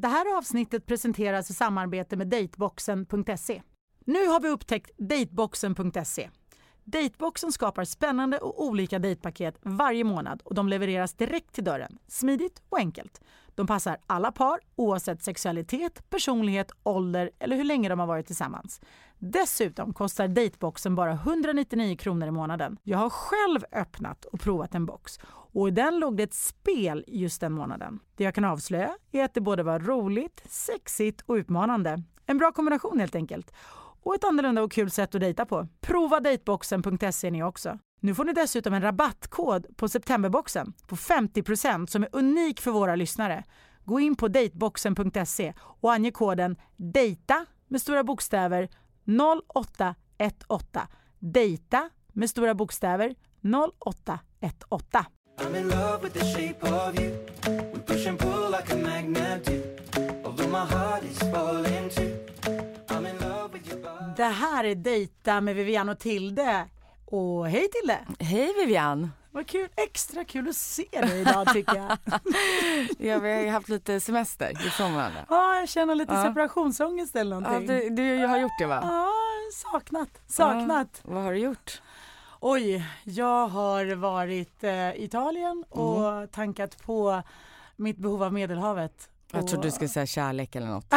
Det här avsnittet presenteras i samarbete med Dateboxen.se. Nu har vi upptäckt Dateboxen.se. Dateboxen skapar spännande och olika dejtpaket varje månad och de levereras direkt till dörren. Smidigt och enkelt. De passar alla par oavsett sexualitet, personlighet, ålder eller hur länge de har varit tillsammans. Dessutom kostar Dateboxen bara 199 kronor i månaden. Jag har själv öppnat och provat en box och i den låg det ett spel just den månaden. Det jag kan avslöja är att det både var roligt, sexigt och utmanande. En bra kombination helt enkelt. Och ett annorlunda och kul sätt att dejta på. Prova dateboxen.se ni också. Nu får ni dessutom en rabattkod på septemberboxen på 50% som är unik för våra lyssnare. Gå in på dateboxen.se och ange koden DEJTA med stora bokstäver 0818. DEJTA med stora bokstäver 0818. I'm in love with the shape of you. We push and pull like a magnet do. Although my heart is falling too. I'm in love with your body. Det här är Dejta med Vivian och Tilde. Och hej Tilde! Hej Vivian! Vad kul, extra kul att se dig idag tycker jag. Ja, vi har ju haft lite semester ifrån varandra. Ja, jag känner lite Ja. separationsångest eller Ja, någonting. du, du har gjort det va? Ja, saknat, saknat. Ja, vad har du gjort? Oj, jag har varit eh, i Italien och Mm. tankat på mitt behov av Medelhavet. Jag Och- trodde du skulle säga kärlek eller något.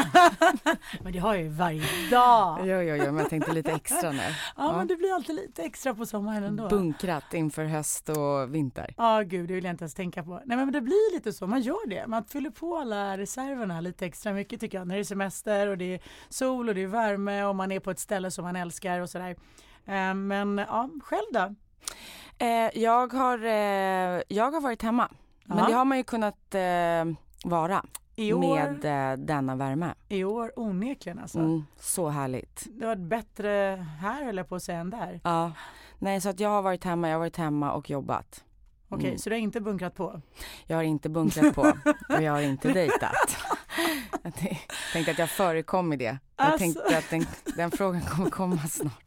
Men det har jag ju varje dag. Jo, jo, jo, men jag tänkte lite extra nu. Ja, men det blir alltid lite extra på sommaren ändå. Bunkrat inför höst och vinter. Ja, gud, det vill jag inte ens tänka på. Nej, men det blir lite så. Man gör det. Man fyller på alla reserverna lite extra mycket tycker jag. När det är semester och det är sol och det är värme och man är på ett ställe som man älskar och sådär. Eh, Men ja, själv då? Eh, jag, har, eh, jag har varit hemma. Ja. Men det har man ju kunnat vara år, med eh, denna värme. i år onekligen alltså. Mm, så härligt. Det var bättre här jag på att säga än där. Ja. Nej, så att jag har varit hemma, jag har varit hemma och jobbat. Okej, Mm. så du har inte bunkrat på? Jag har inte bunkrat på och jag har inte dejtat. Jag tänkte att jag förekom i det. Jag Alltså. tänkte att den, den frågan kommer komma snart.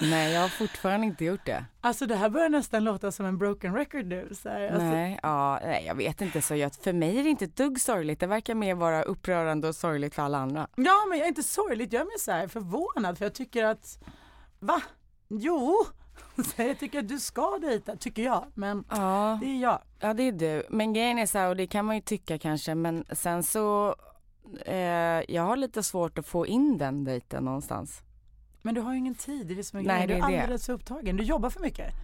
Nej, jag har fortfarande inte gjort det. Alltså det här börjar nästan låta som en broken record nu. Så här, alltså, Nej, ja, nej, jag vet inte. så jag, För mig är det inte ett dugg sorgligt. Det verkar mer vara upprörande och sorgligt för alla andra. Ja, men jag är inte sorgligt. Jag är mer så här förvånad för jag tycker att, va? Jo, så jag tycker att du ska dejta, tycker jag. Men Ja, det är jag. ja, det är du. Men grejen är så här, och det kan man ju tycka kanske, men sen så eh, jag har lite svårt att få in den dejten någonstans. Men du har ju ingen tid, det är det som är Nej, grejen. Du är är alldeles för upptagen. Du jobbar för mycket.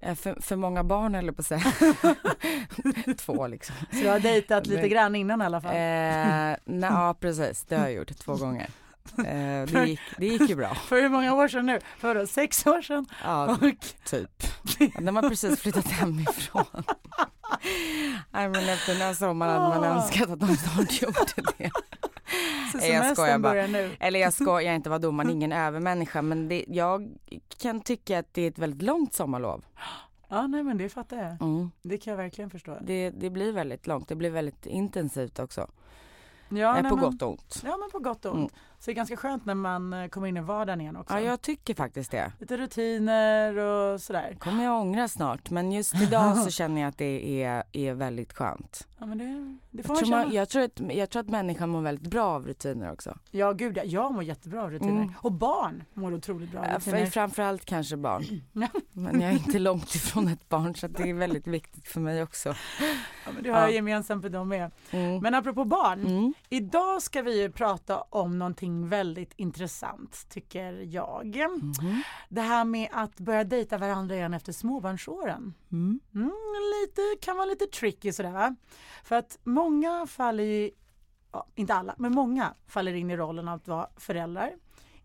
Eh, För, för många barn eller på att säga. Två liksom. Så du har dejtat lite grann innan i alla fall. Eh, nej, ja precis, det har jag gjort två gånger. Eh, det, gick, det gick ju bra. För hur många år sedan nu? För sex år sedan? Ja, Och, typ. De har precis flyttat hemifrån. Nej men efter den här sommaren hade man Ah. önskat att de snart gjorde det. så jag skojar bara. nu. Eller jag ska jag inte vara domaren, ingen övermänniska men det, jag kan tycka att det är ett väldigt långt sommarlov. Ja, nej men det fattar jag. Mm. Det kan jag verkligen förstå. Det, det blir väldigt långt, det blir väldigt intensivt också. Ja, Eh, nej, på men- gott och ont. Ja, men på gott och ont. Mm. Så det är ganska skönt när man eh, kommer in i vardagen igen också. Ja jag tycker faktiskt det. Lite rutiner och sådär. kommer jag ångra snart men just idag så känner jag att det är, är väldigt skönt. Ja, men det, det får Jag man tror, känna. jag, tror att, jag tror att människan mår väldigt bra av rutiner också. Ja, gud ja. Jag mår jättebra av rutiner. Mm. Och barn mår otroligt bra av Äh, rutiner. för- Framförallt kanske barn. Men jag är inte långt ifrån ett barn så det är väldigt viktigt för mig också. Ja, men det har jag Ja. gemensamt med dem med. Mm. Men apropå barn. Mm. Idag ska vi ju prata om någonting någonting väldigt intressant tycker jag. Mhm. Det här med att börja dejta varandra igen efter småbarnsåren. Mm. Mm, lite, kan vara lite tricky sådär. För att många faller ju, ja, inte alla, men många faller in i rollen att vara föräldrar.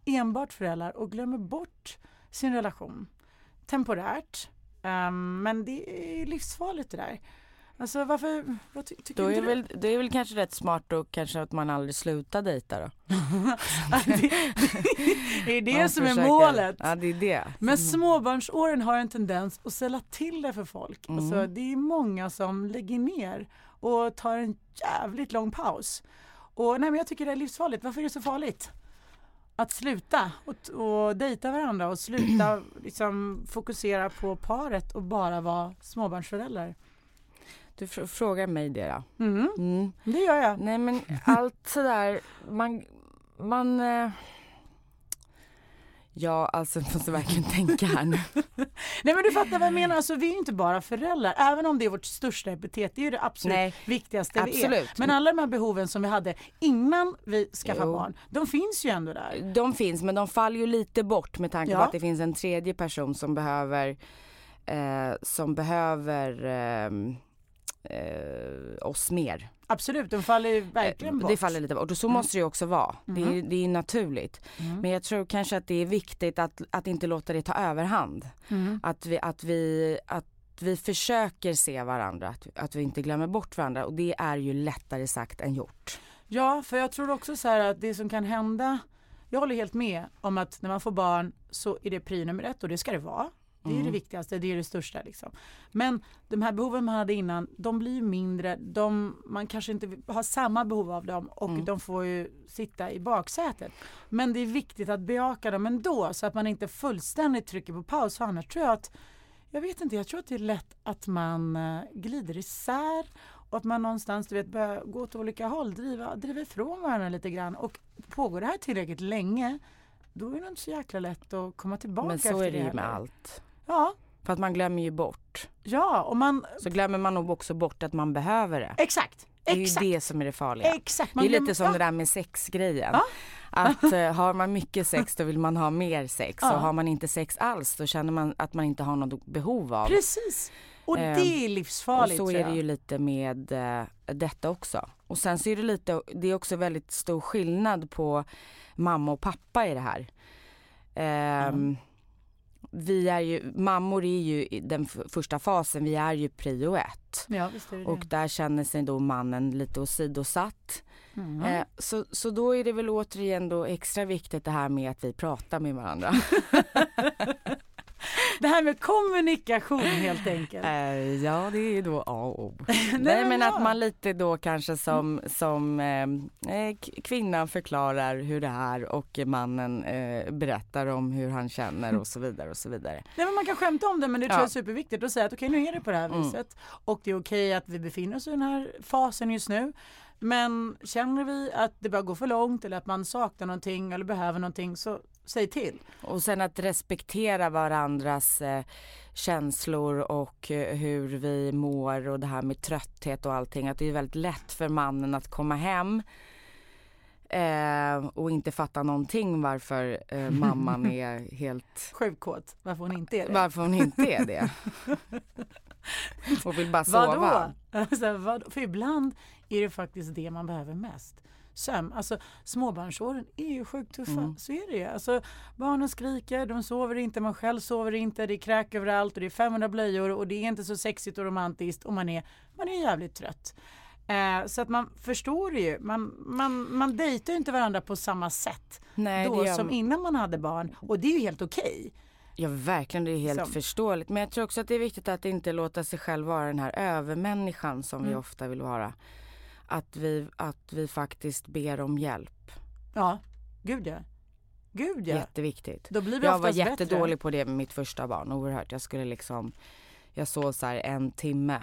Enbart föräldrar och glömmer bort sin relation. Temporärt. Ehm, men det är livsfarligt det där. Alltså varför, vad ty, tycker Då är du? väl, det är väl kanske rätt smart då kanske att man aldrig slutar dejta då. det, det är det Man som är försöker- målet. Ja det är det. Men småbarnsåren har en tendens att ställa till det för folk. Mm. Alltså, det är många som lägger ner och tar en jävligt lång paus. Och nej, men jag tycker det är livsfarligt. Varför är det så farligt? Att sluta och, och dejta varandra och sluta liksom, fokusera på paret och bara vara småbarnsföräldrar. Du fr- frågar mig det då. Mm, Mm. det gör jag. Nej men allt sådär, man, man eh... Ja alltså jag måste verkligen tänka här nu. Nej men du fattar vad jag menar, alltså, vi är ju inte bara föräldrar, även om det är vårt största epitet, det är ju det absolut Nej, viktigaste vi är. absolut. Men alla de här behoven som vi hade innan vi skaffade barn, de finns ju ändå där. De finns men de faller ju lite bort med tanke Ja. på att det finns en tredje person som behöver eh, som behöver ehm, eh, oss mer. Absolut, de faller ju verkligen Eh, bort. Det faller lite bort och så måste det ju också vara. Det, är, det är naturligt. Mm. Men jag tror kanske att det är viktigt att, att inte låta det ta överhand. Mm. Att vi, att vi, att vi försöker se varandra, att, att vi inte glömmer bort varandra och det är ju lättare sagt än gjort. Ja, för jag tror också så här att det som kan hända, jag håller helt med om att när man får barn så är det prio nummer ett och det ska det vara. Det är Mm. det viktigaste, det är det största. Liksom. Men de här behoven man hade innan, de blir ju mindre. De, man kanske inte har samma behov av dem och Mm. de får ju sitta i baksätet. Men det är viktigt att bejaka dem ändå så att man inte fullständigt trycker på paus. För annars tror jag att, jag vet inte, jag tror att det är lätt att man eh, glider isär och att man någonstans du vet, börjar gå åt olika håll, driva, driva ifrån varandra lite grann. Och pågår det här tillräckligt länge, då är det inte så jäkla lätt att komma tillbaka Men så är det ju med allt. Ja, För att man glömmer ju bort. ja, och man... Så glömmer man nog också bort att man behöver det. Exakt! Det är ju Exakt! det som är det farliga. Exakt! Det är lite som ja, det där med sexgrejen. Ja. Att eh, har man mycket sex då vill man ha mer sex Ja. och har man inte sex alls då känner man att man inte har något behov av. Precis! Och Ehm, det är Och livsfarligt så tror är det ju lite med eh, detta också. Och sen så är det lite, det är också väldigt stor skillnad på mamma och pappa i det här. Ehm, Vi är ju, mammor är ju i den första fasen, vi är ju prio ett. Ja, Och där känner sig då mannen lite åsidosatt. Mm. Eh, så, så då är det väl återigen då extra viktigt det här med att vi pratar med varandra. Det här med kommunikation helt enkelt. Eh, ja, det är ju då A och O. Nej, men men ja. att man lite då kanske som, som eh, eh, kvinnan förklarar hur det är och mannen eh, berättar om hur han känner och så vidare och så vidare. Nej, men man kan skämta om det men det tror Ja. jag är superviktigt att säga att okej nu är det på det här Mm. viset och det är okej att vi befinner oss i den här fasen just nu. Men känner vi att det börjar gå för långt eller att man saknar någonting eller behöver någonting så säg till. Och sen att respektera varandras eh, känslor och eh, hur vi mår och det här med trötthet och allting. Att det är väldigt lätt för mannen att komma hem eh, och inte fatta någonting varför eh, mamman är helt Sjukt kåt, varför hon inte är det. Varför hon inte är det. Och vill bara sova. Vadå? Alltså, vad, för ibland är det faktiskt det man behöver mest. Sömn. Alltså småbarnsåren är ju sjukt tuffa. Mm. Så är det ju. Alltså, barnen skriker, de sover inte, man själv sover inte, det är kräk överallt och det är 500 blöjor och det är inte så sexigt och romantiskt och man är, man är jävligt trött. Eh, så att man förstår ju. Man, man, man dejtar ju inte varandra på samma sätt Nej, då som innan man hade barn. Och det är ju helt okej. Ja verkligen, det är helt Som- förståeligt. Men jag tror också att det är viktigt att inte låta sig själv vara den här övermänniskan som vi Mm. ofta vill vara. Att vi, att vi faktiskt ber om hjälp. Ja, gud ja. Gud ja. Jätteviktigt. Då blir vi Jag var jättedålig bättre. på det med mitt första barn, oerhört. Jag skulle liksom, jag sov så här en timme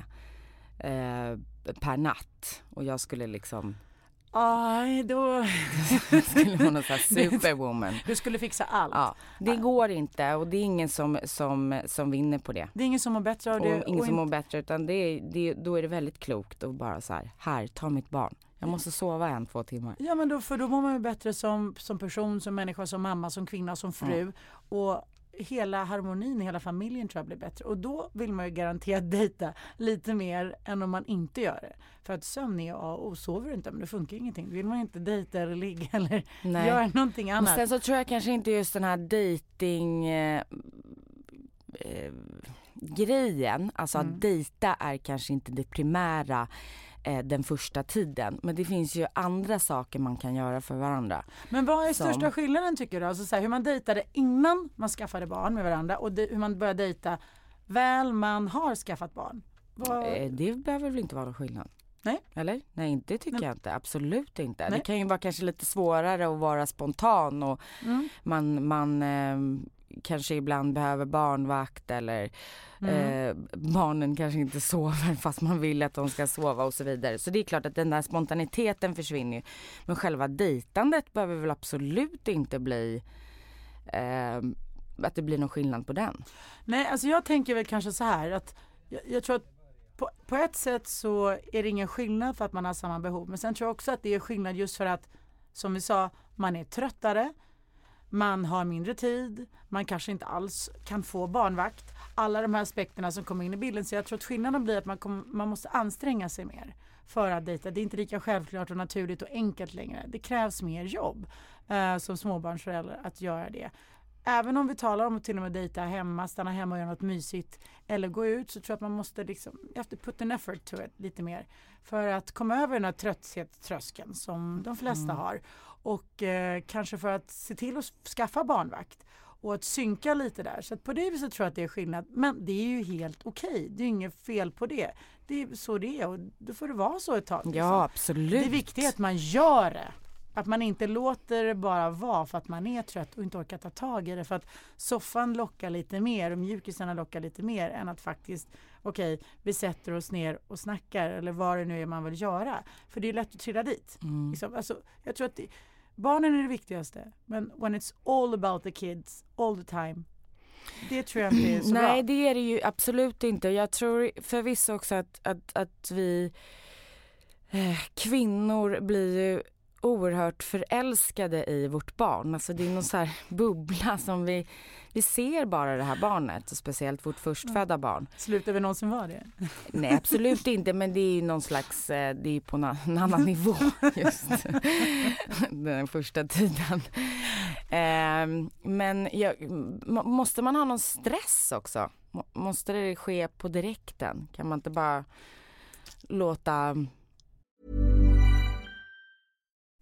eh, per natt och jag skulle liksom, Aj, då... skulle vara sån här superwoman. Du skulle fixa allt. Ja, det går inte och det är ingen som, som, som vinner på det. Det är ingen som mår bättre av Och det. ingen och som mår bättre utan det, är- det, då är det väldigt klokt att bara så här, här, ta mitt barn. Jag måste sova en, två timmar. Ja men då, för då mår man ju bättre som, som person, som människa, som mamma, som kvinna, som fru. Och hela harmonin i hela familjen tror jag blir bättre. Och då vill man ju garanterat dejta lite mer än om man inte gör det. För att sömn är A och. Sover du inte, men det funkar ingenting. Då vill man inte dejta eller ligga eller Nej. göra någonting annat. sen så tror jag kanske inte just den här dating eh, eh, grejen, alltså Mm. att dejta är kanske inte det primära den första tiden. Men det finns ju andra saker man kan göra för varandra. Men vad är som- största skillnaden tycker du? Alltså så här, hur man dejtade innan man skaffade barn med varandra och hur man börjar dejta väl man har skaffat barn. Vad, Eh, det behöver väl inte vara någon skillnad? Nej. Eller? Nej, det tycker Nej. jag inte. Absolut inte. Nej. Det kan ju vara kanske lite svårare att vara spontan och Mm. man, man eh, kanske ibland behöver barnvakt eller Mm. eh, barnen kanske inte sover fast man vill att de ska sova och så vidare. Så det är klart att den där spontaniteten försvinner ju. Men själva dejtandet behöver väl absolut inte bli eh, att det blir någon skillnad på den. Nej, alltså jag tänker väl kanske så här att jag, jag tror att på, på ett sätt så är det ingen skillnad för att man har samma behov. Men sen tror jag också att det är skillnad just för att som vi sa, man är tröttare, man har mindre tid, man kanske inte alls kan få barnvakt. Alla de här aspekterna som kommer in i bilden. Så jag tror att skillnaden blir att man, kommer, man måste anstränga sig mer för att dejta. Det är inte lika självklart och naturligt och enkelt längre. Det krävs mer jobb eh, som småbarnsförälder att göra det. Även om vi talar om att till och med dejta hemma, stanna hemma och göra något mysigt eller gå ut så tror jag att man måste liksom, to put an effort to it lite mer. För att komma över den här trötthetströskeln som de flesta har. Och eh, kanske för att se till att skaffa barnvakt och att synka lite där. Så på det viset tror jag att det är skillnad. Men det är ju helt okej. Det är inget fel på det. Det är så det är och då får det vara så ett tag. liksom. Ja, absolut. Det viktiga är att man gör det. Att man inte låter det bara vara för att man är trött och inte orkar ta tag i det. För att soffan lockar lite mer och mjukisarna lockar lite mer än att faktiskt, okej, vi sätter oss ner och snackar eller vad det nu är man vill göra. För det är lätt att trilla dit. Mm. Liksom, alltså, jag tror att det, barnen är det viktigaste. Men when it's all about the kids all the time. Det tror jag inte är så Nej bra. det är det ju absolut inte. Jag tror förvisso också att, att, att vi eh, kvinnor blir ju oerhört förälskade i vårt barn. Alltså det är någon så här bubbla som vi, vi ser bara det här barnet speciellt vårt förstfödda barn. Slutar vi någonsin vara det? Nej absolut inte men det är ju någon slags, eh, det är på en annan nivå just den första tiden. Ehm, men jag, må- måste man ha någon stress också? Må- Måste det ske på direkten? Kan man inte bara låta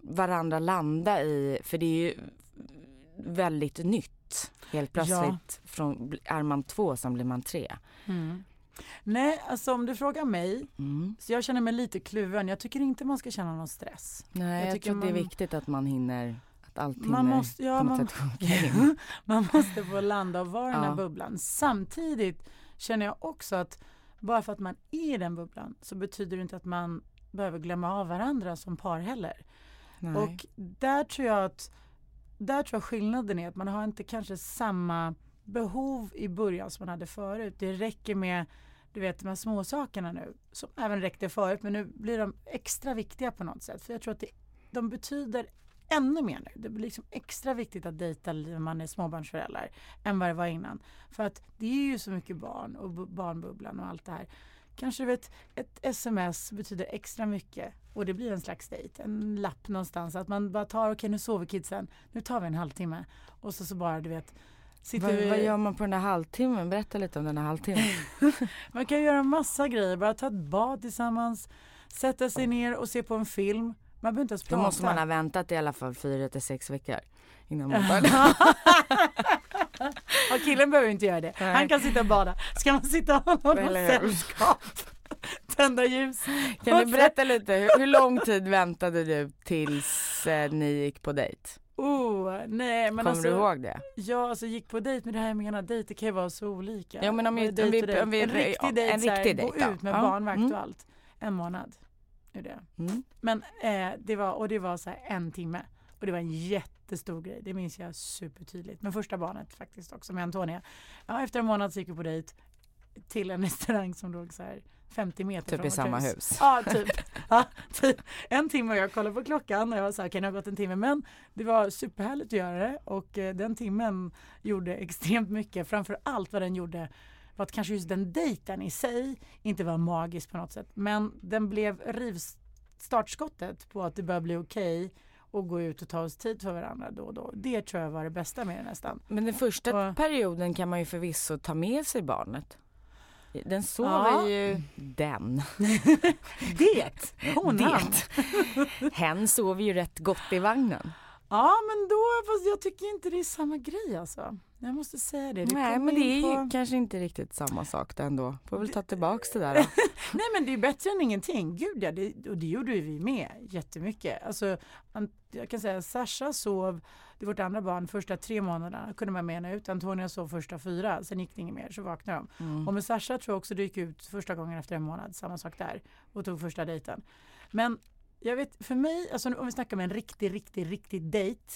varandra landa i, för det är ju väldigt nytt. Helt plötsligt från, är man två som blir man tre. Nej, alltså om du frågar mig, Mm. så jag känner mig lite kluven. Jag tycker inte man ska känna någon stress. Nej, Jag jag, tycker tror det är man- viktigt att man hinner, att allt hinner Man måste, ja, på något man, sätt sjunka in. man måste få landa och vara i den här Ja. bubblan. Samtidigt känner jag också att bara för att man är i den bubblan så betyder det inte att man behöver glömma av varandra som par heller. Nej. Och där tror jag att där tror jag skillnaden är att man har inte kanske samma behov i början som man hade förut. Det räcker med du vet de här små sakerna nu som även räckte förut men nu blir de extra viktiga på något sätt. För jag tror att det, de betyder ännu mer nu. Det blir liksom extra viktigt att dejta när man är småbarnsförälder än vad det var innan. För att det är ju så mycket barn och bu- barnbubblan och allt det här. Kanske vet, ett sms betyder extra mycket och det blir en slags dejt, en lapp någonstans. Att man bara tar, okej nu sover kidsen, nu tar vi en halvtimme. Och så, så bara du vet, sitter Vad, vad gör man på den där halvtimmen? Berätta lite om den där halvtimmen. Man kan göra massa grejer, bara ta ett bad tillsammans, sätta sig ner och se på en film. Man behöver inte ens Då prata. måste man ha väntat i alla fall fyra till sex veckor innan man börjar. Ja, killen behöver inte göra det. Nej. Han kan sitta och bada. Ska man sitta och Eller hur? sällskap, tända ljus. Kan du Och berätta lite, hur, hur lång tid väntade du tills eh, ni gick på dejt? Oh, nej men Kommer alltså. du ihåg det? Ja, alltså gick på dejt med det här jag menar, dejter kan ju vara så olika. Ja, men om vi- om vi- och om vi- en riktig ja, dejt, en så riktig gå dejt, ja. ut med Ja, barnvakt mm. och allt. En månad. Är det. Mm. Men eh, det var, och det var så här en timme. Och det var en jättestor grej, det minns jag supertydligt. Men första barnet faktiskt också med Antonia. Ja, efter en månad så gick vi på dejt till en restaurang som låg så här 50 meter Typ från i vårt samma hus. Ja, typ. Ja, typ. En timme och jag kollade på klockan och jag var så här, kan det ha gått en timme? Men det var superhärligt att göra det och eh, den timmen gjorde extremt mycket. Framför allt vad den gjorde var att kanske just den dejten i sig inte var magisk på något sätt. Men den blev rivstartskottet på att det börjar bli okej att gå ut och ta oss tid för varandra då och då. Det tror jag var det bästa med det nästan. Men den första Och- perioden kan man ju förvisso ta med sig barnet. Den sover Ja. ju den. Det! Honan! Det. Hen sover ju rätt gott i vagnen. Ja men då, fast jag tycker inte det är samma grej alltså. Jag måste säga det. det Nej men det är in ju på- kanske inte riktigt samma sak då ändå. Får väl ta tillbaks det där då. Nej men det är bättre än ingenting. Gud ja, det, och det gjorde ju vi med jättemycket. Alltså, jag kan säga Sasha sov, det vårt andra barn, första tre månaderna kunde man henne ut. Antonia sov första fyra, sen gick det inget mer så vaknade de. Mm. Och med Sasha tror jag också det gick ut första gången efter en månad, samma sak där. Och tog första dejten. Men jag vet, för mig, alltså om vi snackar med en riktig, riktig, riktig dejt,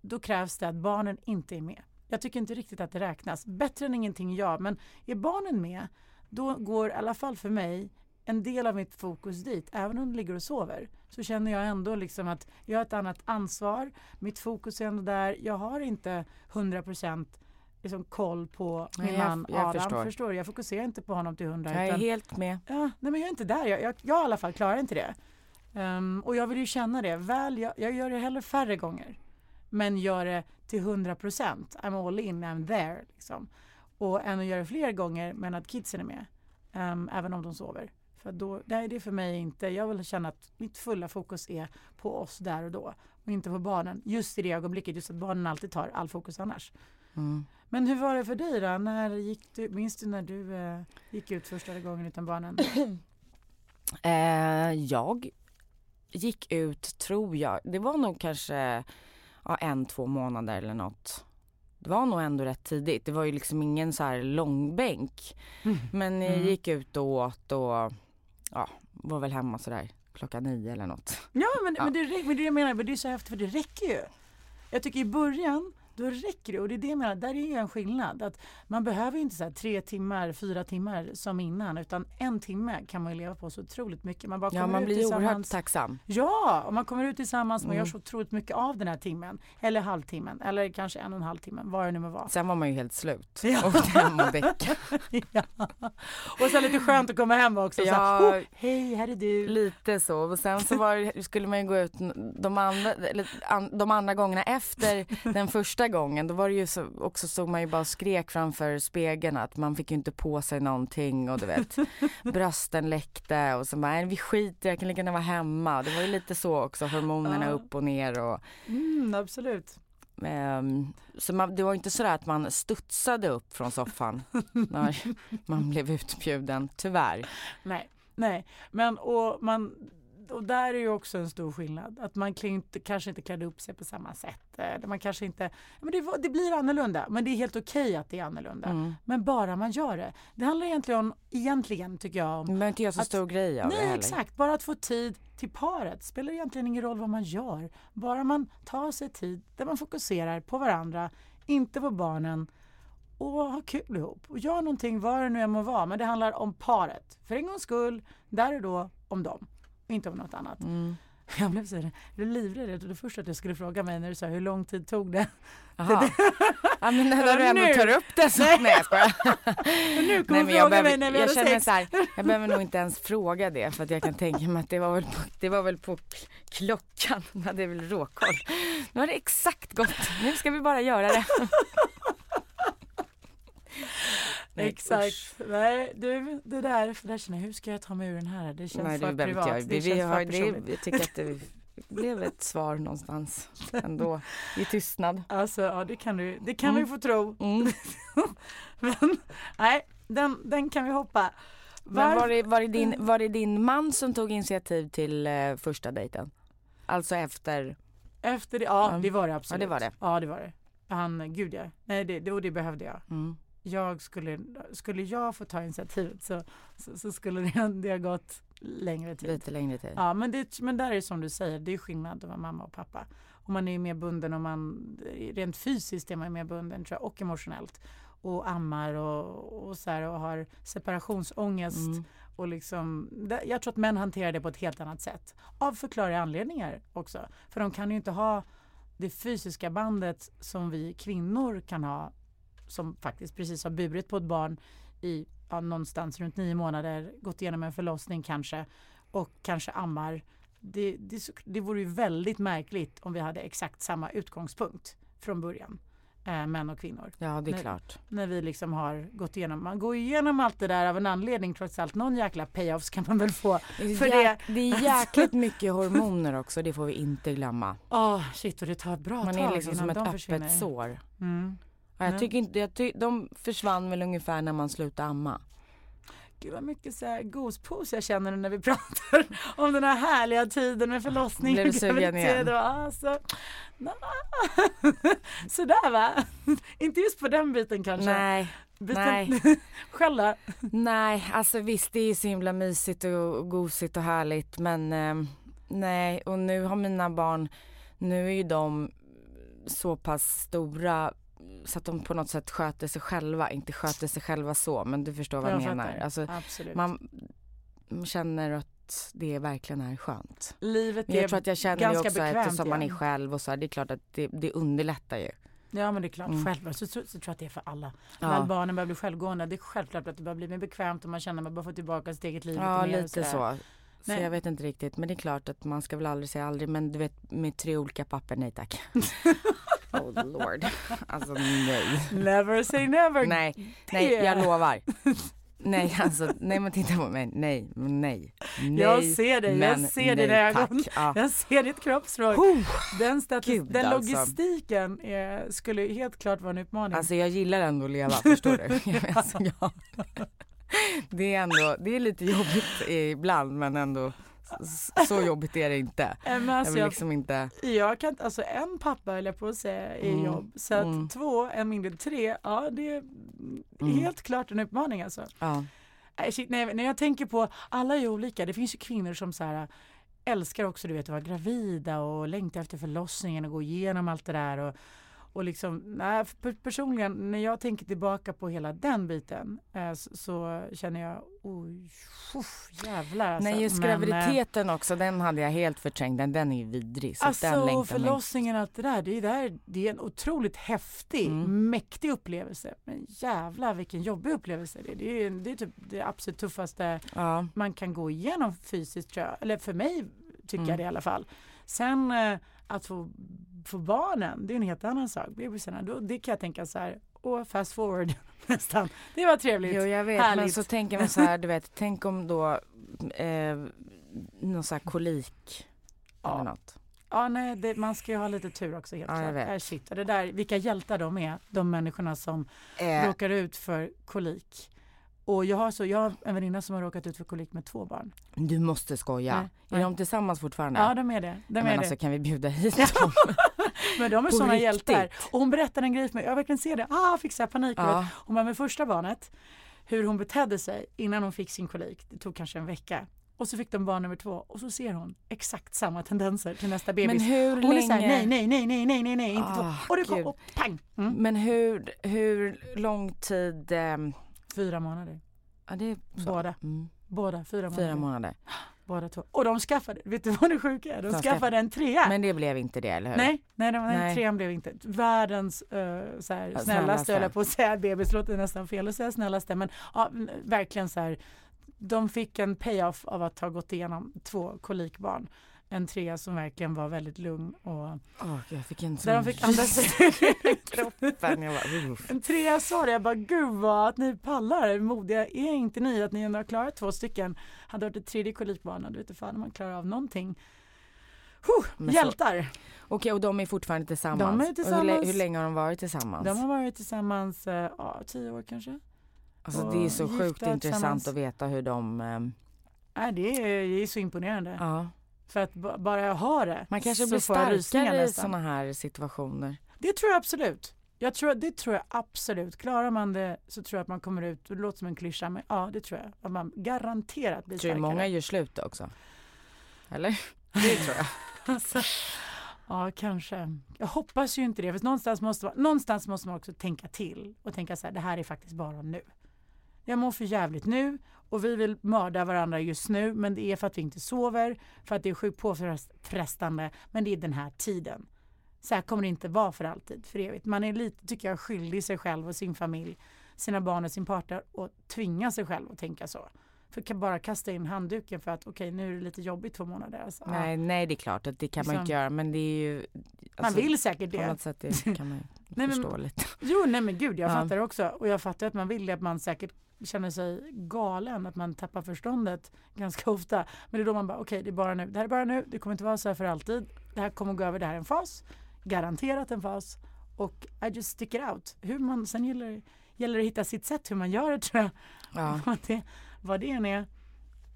då krävs det att barnen inte är med. Jag tycker inte riktigt att det räknas. Bättre än ingenting, ja, men är barnen med, då går i alla fall för mig en del av mitt fokus dit. Även om de ligger och sover så känner jag ändå liksom att jag har ett annat ansvar. Mitt fokus är ändå där. Jag har inte 100% liksom koll på min Nej, jag- man jag Adam. förstår. Förstår. Jag fokuserar inte på honom till 100. Jag är utan- helt med. Ja, nej men jag är inte där. Jag, jag, jag i alla fall klarar inte det. Ehm, och jag vill ju känna det. Väl, jag, jag gör det hellre färre gånger. Men gör det till 100 procent. I'm all in, I'm there. Liksom. Och än att göra det fler gånger men att kidsen är med. ehm, även om de sover. För då, nej, det är för mig inte. Jag vill känna att mitt fulla fokus är på oss där och då. Och inte på barnen. Just i det ögonblicket. Just att barnen alltid tar all fokus annars. Mm. Men hur var det för dig då? När gick du, minns du när du eh, gick ut första gången utan barnen? Eh, jag gick ut, tror jag, det var nog kanske ja, en, två månader eller något. Det var nog ändå rätt tidigt. Det var ju liksom ingen så här långbänk. Men jag Mm. gick ut och åt och ja, var väl hemma sådär klockan nio eller något. Ja men, Ja. men, det, men det jag menar, men det är så häftigt för det räcker ju. Jag tycker i början, då räcker det och det är det jag menar, där är ju en skillnad. Att man behöver ju inte så här tre timmar, fyra timmar som innan utan en timme kan man leva på så otroligt mycket. Man bara Ja, man blir oerhört tacksam. Ja, och man kommer ut tillsammans, man Mm. gör så otroligt mycket av den här timmen. Eller halvtimmen, eller kanske en och en halv timme, vad det nu må vara. Sen var man ju helt slut. Ja. Åkte hem och däckade. ja. Och så lite skönt att komma hem också. Ja. Här, oh, hej, här är du. Lite så. Och sen så var, skulle man ju gå ut de andra, eller an, de andra gångerna efter den första gången. Då var det ju så, också så man ju bara skrek framför spegeln att man fick ju inte på sig någonting och du vet brösten läckte och så bara "Nej, vi skiter jag kan lika gärna vara hemma. Det var ju lite så också hormonerna Ja. upp och ner och Mm, absolut. ehm, så man, det var inte sådär att man studsade upp från soffan när man blev utbjuden, tyvärr. Nej, nej, men och man och där är ju också en stor skillnad. Att man inte, kanske inte klädde upp sig på samma sätt. Eller man kanske inte, men det, det blir annorlunda. Men det är helt okej att det är annorlunda. Mm. Men bara man gör det. Det handlar egentligen, om, egentligen tycker jag om behöver inte göra så Att- stor grej av det Nej heller. exakt, bara att få tid till paret. Spelar egentligen ingen roll vad man gör. Bara man tar sig tid där man fokuserar på varandra, inte på barnen och har kul ihop. Och gör någonting vad det nu än må vara. Men det handlar om paret. För en gångs skull, där och då om dem. Inte om något annat. Mm. Jag blev så livrädd. Jag trodde först att du skulle fråga mig när du sa hur lång tid tog det? Jaha. ja, men när du ändå tar upp det så... Nej. Nej, jag skojar. Nu kommer Nej, jag, fråga behöver, mig när vi jag hade känner sex. så här, jag behöver nog inte ens fråga det för att jag kan tänka mig att det var väl på, det var väl på klockan, jag hade väl råkoll. Nu har det exakt gått, nu ska vi bara göra det. Nej, Exakt. usch. Nej, du, det där, för där känner jag, hur ska jag ta mig ur den här? Det känns Nej, för det privat. jag. Det Vi, vi känns har, för det, jag tycker att det blev ett svar någonstans ändå i tystnad. Alltså, ja det kan du, det kan Mm. vi få tro. Mm. Men nej, den, den kan vi hoppa. Men var Varf- det, var, det din, var det din man som tog initiativ till eh, första dejten? Alltså efter? Efter det, ja Ja. det var det absolut. det var det. Ja det var det. Han, gud ja. Nej det, det, och det behövde jag. Mm. Jag skulle, skulle jag få ta initiativet så, så, så skulle det, det ha gått längre tid. Lite längre tid. Ja men, det, men där är det som du säger, det är skillnad att vara mamma och pappa. Och man är ju mer bunden om man, rent fysiskt är man mer bunden tror jag, och emotionellt. Och ammar och, och så här och har separationsångest. Mm. Och liksom, jag tror att män hanterar det på ett helt annat sätt. Av förklarliga anledningar också. För de kan ju inte ha det fysiska bandet som vi kvinnor kan ha. Som faktiskt precis har burit på ett barn i ja, någonstans runt nio månader. Gått igenom en förlossning kanske. Och kanske ammar. Det, det, det vore ju väldigt märkligt om vi hade exakt samma utgångspunkt från början. Eh, män och kvinnor Ja det är Nej. klart. när vi liksom har gått igenom, man går igenom allt det där av en anledning trots allt. Någon jäkla payoffs kan man väl få för är, det. jäk, det är jäkligt mycket hormoner också, det får vi inte glömma. Åh shit och det tar ett bra Man tag är liksom som ett öppet försvinner. sår. Mm. Ja, jag tycker inte, jag ty, de försvann väl ungefär när man slutade amma. Gud vad mycket så här gospos jag känner när vi pratar om den här härliga tiden med förlossning Blev och graviditet och alltså, na. Sådär va? Inte just på den biten kanske. Nej, Biten, nej. Själva? nej, alltså visst det är så himla mysigt och gosigt och härligt men eh, nej och nu har mina barn, nu är ju de så pass stora så att de på något sätt sköter sig själva, inte sköter sig själva så men du förstår vad jag, Jag menar. Alltså, Absolut. man, känner att det verkligen är skönt. Livet Men är jag tror att jag känner ganska också bekvämt eftersom man är själv och så här, det är klart att det, det underlättar ju. Ja men det är klart, Mm. självklart så, så, så tror jag att det är för alla. Ja. När barnen börjar bli självgående, det är självklart att det börjar bli mer bekvämt och man känner att man bara får tillbaka sitt eget liv Ja, lite lite så. Så Nej. jag vet inte riktigt, men det är klart att man ska väl aldrig säga aldrig, men du vet med tre olika papper, nej tack. oh lord. Alltså nej. Never say never. Nej, nej jag lovar. Nej alltså, nej men titta på mig, nej, nej. nej Jag ser dig, jag ser dina ögon. Ja. Jag ser ditt kroppsspråk. Den, Gud, den alltså. logistiken är, skulle helt klart vara en utmaning. Alltså jag gillar ändå att leva, förstår du? alltså, jag, det är ändå, det är lite jobbigt ibland men ändå så jobbigt är det inte. Men Jag alltså, jag, liksom inte, jag kan inte, alltså en pappa jag på att säga är Mm, jobb. Så att mm. två, en mindre, tre, ja det är Mm. helt klart en utmaning alltså. ja. Nej, shit, nej, när jag tänker på, alla är ju olika. Det finns ju kvinnor som så här, älskar också du vet, att vara gravida och längtar efter förlossningen och gå igenom allt det där. Och, och liksom, nej, personligen, när jag tänker tillbaka på hela den biten eh, så, så känner jag, oj, uff, jävlar alltså. Nej just Men, eh, graviditeten också, den hade jag helt förträngt, den, den är ju vidrig. Så Alltså den förlossningen allt det där, det är, där, det är en otroligt häftig, Mm. mäktig upplevelse. Men jävlar vilken jobbig upplevelse det är. Det är, det är typ det absolut tuffaste Ja, man kan gå igenom fysiskt. Eller för mig tycker Mm. jag det i alla fall. Sen eh, att få, få barnen, det är en helt annan sak. Bebisarna, då, det kan jag tänka så här, och fast forward nästan. Det var trevligt. jo jag vet men Härligt. så tänker man så här, du vet, tänk om då eh, någon så här kolik Ja. eller något. Ja, nej, det, man ska ju ha lite tur också helt Ja, jag vet. Äh, shit. Det där, vilka hjältar de är, de människorna som Eh, råkar ut för kolik. Och jag har, så, jag har en väninna som har råkat ut för kolik med två barn. Du måste skoja. Nej, Är nej. de tillsammans fortfarande? Ja, de är det. De men är alltså det. kan vi bjuda hit dem? Men de är På riktigt? hjältar. Och hon berättade en grej för mig. Jag verkligen ser det. Ah, fick så här panik. Ja. Hon var med första barnet. Hur hon betedde sig innan hon fick sin kolik. Det tog kanske en vecka. Och så fick de barn nummer två och så ser hon exakt samma tendenser till nästa bebis. Men hur hon är så här, länge- nej, nej, nej, nej, nej, nej, nej, inte Ah, två. Och det kom och pang! Mm. Men hur, hur lång tid? ehm, Fyra månader. ja, det är så. Båda. Mm, Båda, fyra månader. fyra månader. Båda två. Och de skaffade, vet du vad det sjuka är? De, De skaffade skaffade- en trea. Men det blev inte det, eller hur? Nej, nej, de, nej. Trean blev inte. Världens uh, så här, Ja, snällaste, höll jag på att säga. Bebis låter nästan fel att säga snällaste. Men ja, verkligen så här. De fick en payoff av att ha gått igenom två kolikbarn. En trea som verkligen var väldigt lugn och gud, jag fick en där de fick andas kroppen. Jag bara. En trea sa det, jag bara gud vad att ni pallar, modiga är inte ni att ni ändå har klarat två stycken. Hade varit ett tredje kolikbarn, du vet inte fan om man klarar av någonting. Huh, hjältar! Okej, och de är fortfarande tillsammans? De är Och hur, tillsammans. hur länge har de varit tillsammans? De har varit tillsammans, eh, ja, tio år kanske. alltså, och det är så sjukt intressant tillsammans. att veta hur de... Nej, det, är, det är så imponerande. ja. För att bara jag har det Man kanske blir starkare i sådana här situationer. Det tror jag absolut. Jag tror, det tror jag absolut. Klarar man det så tror jag att man kommer ut, det låter som en klyscha, men ja det tror jag. Att man garanterat blir Tror du starkare. många gör slut också? Eller? Det tror jag. Alltså, ja, kanske. Jag hoppas ju inte det. För någonstans måste, man, någonstans måste man också tänka till och tänka så här, det här är faktiskt bara nu. Jag mår för jävligt nu och vi vill mörda varandra just nu men det är för att vi inte sover, för att det är sjukt påfrestande, men det är den här tiden. Så här kommer det inte vara för alltid, för evigt. Man är lite, tycker jag, skyldig sig själv och sin familj, sina barn och sin partner och tvinga sig själv att tänka så. För kan bara kasta in handduken för att okej nu är det lite jobbigt två månader. Alltså. Nej, nej, det är klart att det kan man Liksom. inte göra men det är ju... Man alltså, vill säkert På det. något sätt det kan man Nej, men- förstå lite. Jo, nej men gud, jag Ja. fattar också. Och jag fattar att man vill det, att man säkert känner sig galen, att man tappar förståndet ganska ofta. Men det är då man bara, okej, det är bara nu. Det här är bara nu. Det kommer inte vara så här för alltid. Det här kommer gå över. Det här är en fas. Garanterat en fas. Och I just stick it out. Hur man, sen gäller, gäller det att hitta sitt sätt hur man gör det tror jag. Ja. Vad, det, än är.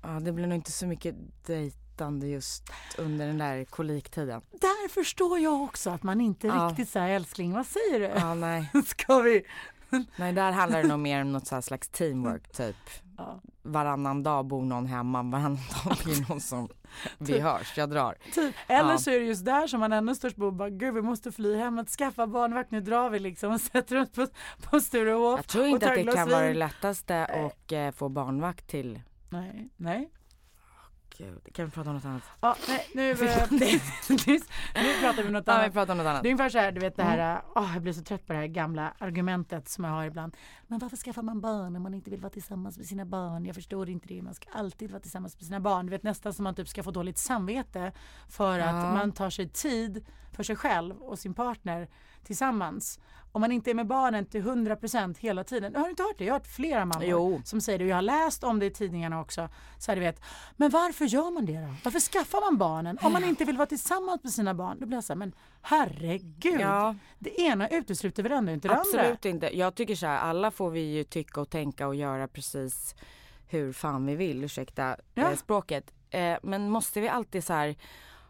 ja, det blir nog inte så mycket dejtande just under den där koliktiden. Där förstår jag också att man inte Ja. riktigt här, älskling, vad säger du? Ja, nej. Ska vi? nej, där handlar det nog mer om något slags teamwork typ. Ja. Varannan dag bor någon hemma, varannan dag blir någon som vi hörs, jag drar. Typ. Eller Ja. så är det just där som man ännu störst behov bara, gud vi måste fly hemåt, skaffa barnvakt, nu drar vi liksom och sätter oss på, på Sturehof. Jag tror inte att det kan vara det vin. lättaste och eh, få barnvakt till. Nej, nej. Gud, kan vi prata om något annat? Ja, nej nu, eh, nu pratar vi om något Ja, vi annat. pratar om något annat. Det är ungefär så här, du vet det här, åh, jag blir så trött på det här gamla argumentet som jag har ibland. Men varför skaffar man barn om man inte vill vara tillsammans med sina barn? Jag förstår inte det, man ska alltid vara tillsammans med sina barn. Du vet nästan som man typ ska få dåligt samvete för att Ja. man tar sig tid för sig själv och sin partner tillsammans. Om man inte är med barnen till 100% hela tiden. Har du inte hört det? Jag har hört flera mammor Jo. som säger det och jag har läst om det i tidningarna också. Så här, du vet, men varför gör man det då? Varför skaffar man barnen? Om man inte vill vara tillsammans med sina barn. Då blir jag så här, men herregud. Ja. Det ena utesluter väl ändå inte det andra? Absolut inte. Jag tycker så här, alla får vi ju tycka och tänka och göra precis hur fan vi vill, ursäkta Ja. eh, språket. Eh, men måste vi alltid så här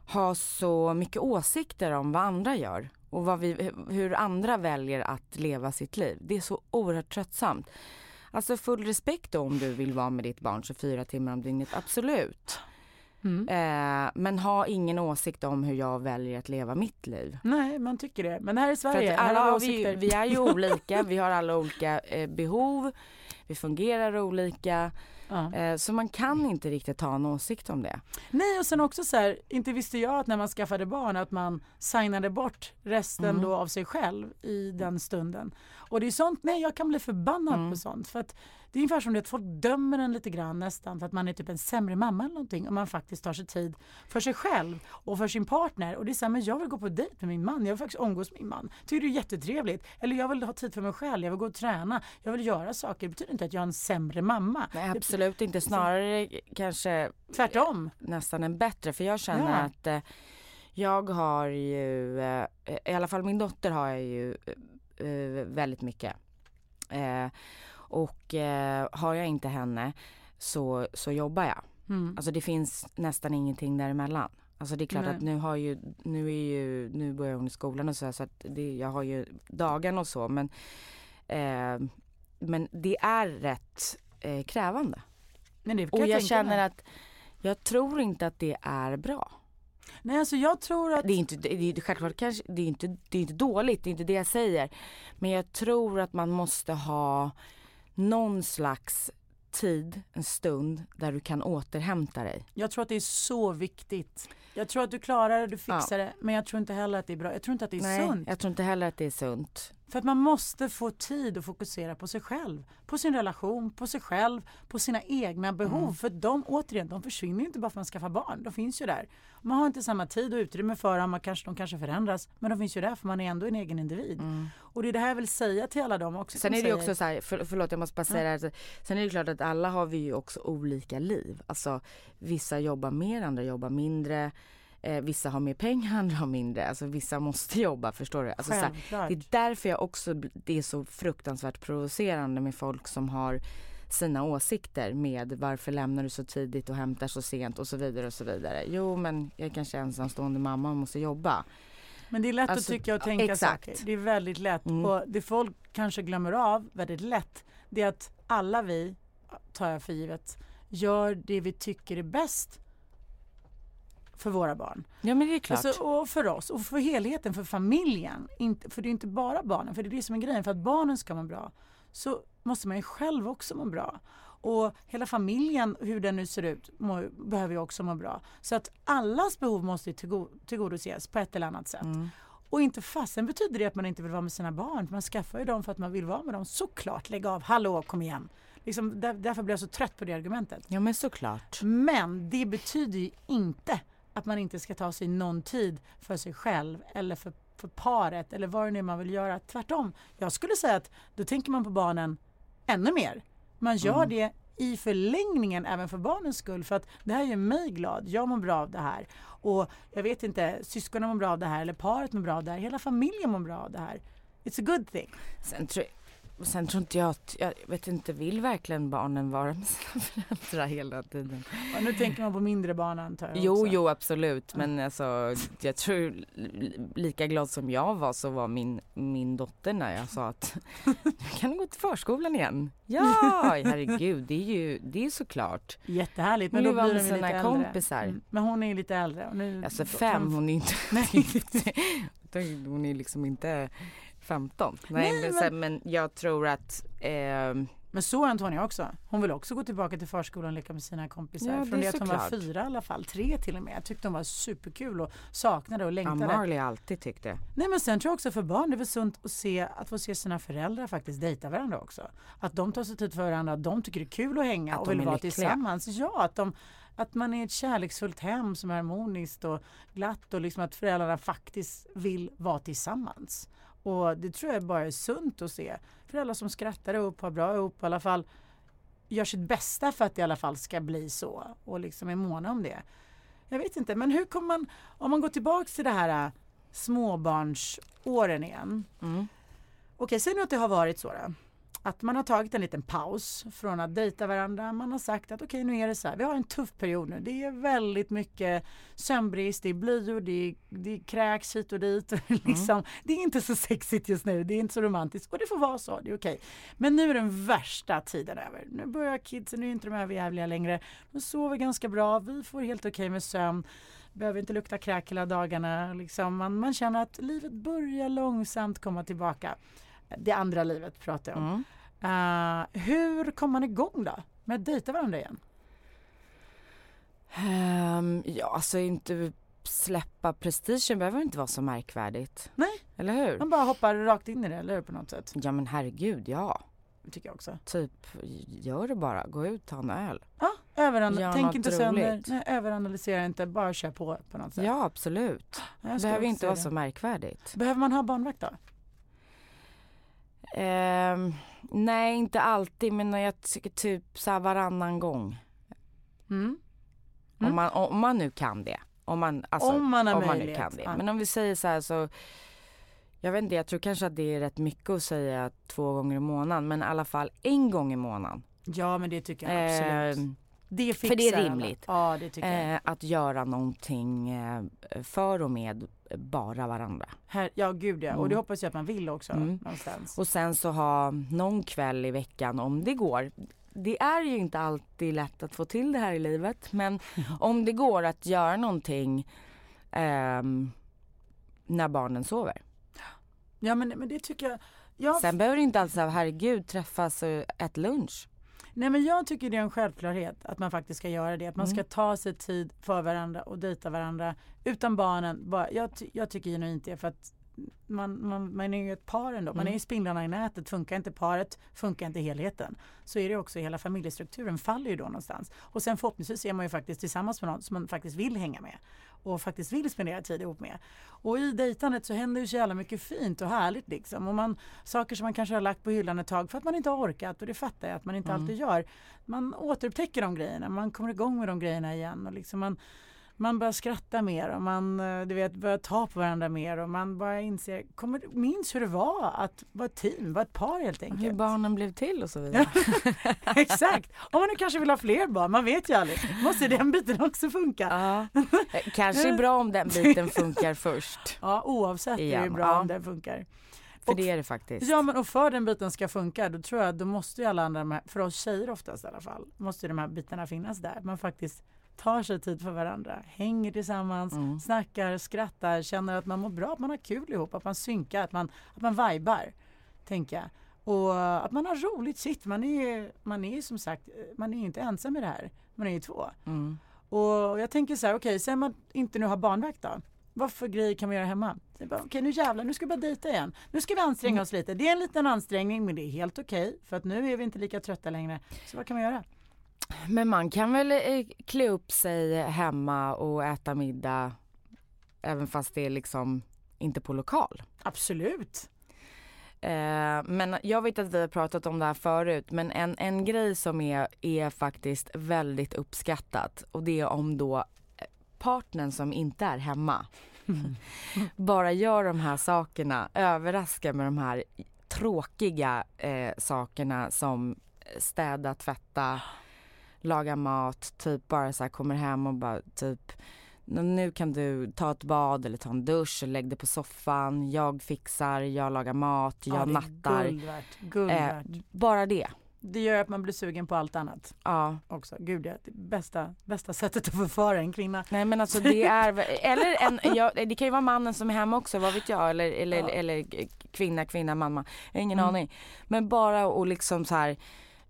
ha så mycket åsikter om vad andra gör och vi, hur andra väljer att leva sitt liv. Det är så oerhört tröttsamt. Alltså full respekt då om du vill vara med ditt barn 24 timmar om dygnet, absolut. Mm. Eh, men ha ingen åsikt om hur jag väljer att leva mitt liv. Nej, man tycker det. Men här i Sverige, alla har vi vi är ju olika, vi har alla olika eh, behov, vi fungerar olika. Ja. Eh, så man kan inte riktigt ha en åsikt om det. Nej och sen också så här, inte visste jag att när man skaffade barn att man signade bort resten Mm. då av sig själv i den stunden. Och det är sånt, nej jag kan bli förbannad Mm. på sånt. För att det är ungefär som att folk dömer en lite grann nästan för att man är typ en sämre mamma eller någonting. Om man faktiskt tar sig tid för sig själv och för sin partner. Och det är så här, men jag vill gå på dejt med min man, jag vill faktiskt umgås med min man. Tycker det är jättetrevligt. Eller jag vill ha tid för mig själv, jag vill gå och träna, jag vill göra saker. Det betyder inte att jag är en sämre mamma. Nej absolut inte, snarare kanske Tvärtom. nästan en bättre. För jag känner Ja. att eh, jag har ju, eh, i alla fall min dotter har jag ju eh, eh, väldigt mycket. Eh, Och eh, har jag inte henne så, så jobbar jag. Mm. Alltså det finns nästan ingenting däremellan. Alltså det är klart Nej. att nu har ju, nu är ju, nu börjar hon i skolan och så, här, så att det, jag har ju dagen och så men, eh, men det är rätt eh, krävande. Men det Och jag tänka känner mig. att jag tror inte att det är bra. Nej alltså jag tror att... Det är inte, det är självklart kanske, det är inte, det är inte dåligt, det är inte det jag säger. Men jag tror att man måste ha någon slags tid, en stund där du kan återhämta dig. Jag tror att det är så viktigt. Jag tror att du klarar det, du fixar det. Men jag tror inte heller att det är bra. Jag tror inte att det är Nej, sunt. jag tror inte heller att det är sunt. För att man måste få tid att fokusera på sig själv. På sin relation, på sig själv, på sina egna behov. Mm. För de, återigen, de försvinner inte bara för att man skaffar barn. De finns ju där. Man har inte samma tid och utrymme för dem. Man kanske, de kanske förändras. Men de finns ju där för man är ändå en egen individ. Och det är det här jag vill säga till alla dem också. Mm. Sen är det säger- också så här, för, förlåt jag måste bara säga det här. Sen är det klart att alla har vi ju också olika liv. Alltså vissa jobbar mer, andra jobbar mindre. Eh, vissa har mer pengar, andra har mindre. Alltså vissa måste jobba, förstår du? Alltså, så här, det är därför jag också, det är så fruktansvärt provocerande med folk som har sina åsikter med varför lämnar du så tidigt och hämtar så sent och så vidare och så vidare. Jo men jag är kanske ensamstående mamma och måste jobba. Men det är lätt Alltså, att tycka och tänka exakt. saker. Det är väldigt lätt. Mm. Och det folk kanske glömmer av väldigt lätt det är att alla vi, tar jag för givet, gör det vi tycker är bäst för våra barn. Ja men det är klart. Alltså, och för oss och för helheten, för familjen. Inte, för det är inte bara barnen, för det är det som är grejen. För att barnen ska må bra så måste man ju själv också må bra. Och hela familjen, hur den nu ser ut, må, behöver ju också må bra. Så att allas behov måste tillgo- tillgodoses på ett eller annat sätt. Mm. Och inte fasen betyder det att man inte vill vara med sina barn. Man skaffar ju dem för att man vill vara med dem. Såklart, lägg av, hallå, kom igen. Liksom, där, därför blir jag så trött på det argumentet. Ja men såklart. Men det betyder ju inte att man inte ska ta sig någon tid för sig själv eller för, för paret eller vad det nu är man vill göra. Tvärtom. Jag skulle säga att då tänker man på barnen ännu mer. Man gör Mm. det i förlängningen även för barnens skull för att det här gör mig glad. Jag mår bra av det här. Och jag vet inte, syskonen mår bra av det här eller paret mår bra av det här. Hela familjen mår bra av det här. It's a good thing. Sen tror, sen tror inte jag att, jag vet inte, vill verkligen barnen vara med sina föräldrar hela tiden? Och nu tänker man på mindre barn antar jag Jo, också. jo absolut men alltså jag tror li- lika glad som jag var så var min, min dotter när jag sa att kan du gå till förskolan igen? Ja, herregud det är ju, det är såklart. Jättehärligt. Men vill då blir de sina lite äldre. kompisar. Mm. Men hon är lite äldre. Nu Alltså fem, hon är inte, Nej. hon är liksom inte 15. Nej, Nej, men, men- men jag tror att ehm, Men så är Antonija också. Hon vill också gå tillbaka till förskolan och leka med sina kompisar. Ja, det Från det att hon var såklart. fyra i alla fall. Tre till och med. Jag tyckte hon var superkul och saknade och ja, längtade. Marley har alltid tyckt det. Nej men sen tror jag också för barn det är väl sunt att, se, att få se sina föräldrar faktiskt dejta varandra också. Att de tar sig tid för varandra, att de tycker det är kul att hänga Att och vill vara lyckliga. tillsammans. Ja, att, de, att man är ett kärleksfullt hem som är harmoniskt och glatt och liksom att föräldrarna faktiskt vill vara tillsammans. Och det tror jag bara är sunt att se. Föräldrar som skrattar ihop, har bra ihop i alla fall gör sitt bästa för att det i alla fall ska bli så och liksom är måna om det. Jag vet inte, men hur kommer man, om man går tillbaks till det här äh, småbarnsåren igen. Mm. Okej, säg nu att det har varit så då. Att man har tagit en liten paus från att dejta varandra. Man har sagt att okej nu är det så här. Vi har en tuff period nu. Det är väldigt mycket sömnbrist, det är blöjor, det, det kräks hit och dit. Och liksom, Det är inte så sexigt just nu, det är inte så romantiskt och det får vara så, det är okej. Men nu är den värsta tiden över. Nu börjar kidsen, nu är inte de överjävliga längre. De sover ganska bra, vi får helt okej med sömn. Behöver inte lukta kräk hela dagarna. Liksom man, man känner att livet börjar långsamt komma tillbaka. Det andra livet pratar jag om. Mm. Eh, hur kommer man igång då? Med att dejta varandra igen? Ehm, ja, alltså inte släppa prestigen behöver inte vara så märkvärdigt. Nej. Eller hur? Man bara hoppar rakt in i det, eller hur? På något sätt. Ja men herregud, ja. Det tycker jag också. Typ, gör det bara. Gå ut, ta en öl. Ja, Gör tänk inte sönder, nej, överanalysera inte, bara kör på på något sätt. Ja, absolut. Det behöver inte vara det. så märkvärdigt. Behöver man ha barnvakt då? Ehm, nej, inte alltid, men jag tycker typ så här varannan gång. Mm. Om, man, om man nu kan det. Om man, alltså, Om man om man nu kan det. ja. Men om vi säger så här så Jag vet inte, jag tror kanske att det är rätt mycket att säga två gånger i månaden men i alla fall en gång i månaden. Ja men det tycker jag absolut. Eh, det fixar för det är rimligt. Ja det tycker jag. Eh, att göra någonting eh, för och med bara varandra. Här, ja gud ja. Och Mm. det hoppas jag att man vill också Mm. någonstans. Och sen så ha någon kväll i veckan om det går. Det är ju inte alltid lätt att få till det här i livet men om det går att göra någonting ehm, när barnen sover. Ja men, men det tycker jag. jag Sen behöver det inte alls herregud träffas och ät lunch. Nej men jag tycker det är en självklarhet att man faktiskt ska göra det. Att man Mm. ska ta sig tid för varandra och dejta varandra utan barnen. Bara, jag, jag tycker genuint det för att man, man, man är ju ett par ändå. Man Mm. är ju spindlarna i nätet. Funkar inte paret, funkar inte helheten. Så är det också, hela familjestrukturen faller ju då någonstans. Och sen förhoppningsvis är man ju faktiskt tillsammans med någon som man faktiskt vill hänga med. Och faktiskt vill spendera tid ihop med. Och i dejtandet så händer ju så jävla mycket fint och härligt liksom. Och man, saker som man kanske har lagt på hyllan ett tag för att man inte har orkat och det fattar jag att man inte Mm. alltid gör. Man återupptäcker de grejerna, man kommer igång med de grejerna igen och liksom man, man börjar skratta mer och man eh, du vet, börjar ta på varandra mer och man bara inser, kommer, minns hur det var att vara ett team, vara ett par helt enkelt. Hur barnen blev till och så vidare. Exakt, om man nu kanske vill ha fler barn, man vet ju aldrig. Måste den biten också funka? Ja. Eh, Kanske är bra om den biten funkar först. Ja, oavsett är det Igen, bra ja. om den funkar. För Och- det är det faktiskt. Ja men och för den biten ska funka då tror jag då måste ju alla andra, för oss tjejer oftast i alla fall, måste ju de här bitarna finnas där. Man faktiskt tar sig tid för varandra, hänger tillsammans, Mm. snackar, skrattar, känner att man mår bra, att man har kul ihop, att man synkar, att man, att man vibar. Tänker jag. Och att man har roligt sitt. Man är, man är som sagt, man är inte ensam i det här. Man är ju två. Mm. Och jag tänker så här, okej, sen man inte nu har barnvakt då? Vad för grejer kan vi göra hemma? Okej nu jävlar, nu ska vi bara dejta igen. Nu ska vi anstränga oss lite. Det är en liten ansträngning men det är helt okej. för att nu är vi inte lika trötta längre. Så vad kan vi göra? Men man kan väl eh, klä upp sig hemma och äta middag även fast det är liksom inte på lokal. Absolut. Eh, men jag vet att vi har pratat om det här förut men en, en grej som är, är faktiskt väldigt uppskattat och det är om då eh, partnern som inte är hemma bara gör de här sakerna, överraskar med de här tråkiga eh, sakerna som städa, tvätta, laga mat, typ bara så här kommer hem och bara typ "Nå, nu kan du ta ett bad eller ta en dusch, lägg dig på soffan, jag fixar, jag lagar mat, jag ja, det nattar. Guld värt. Guld Eh, bara det. Det gör att man blir sugen på allt annat Ja. också. Gud det är bästa, bästa sättet att förföra en kvinna. Nej men alltså det är, eller en, ja, det kan ju vara mannen som är hemma också, vad vet jag, eller, eller, Ja. eller kvinna, kvinna, mamma, ingen Mm. aning. Men bara och liksom så här,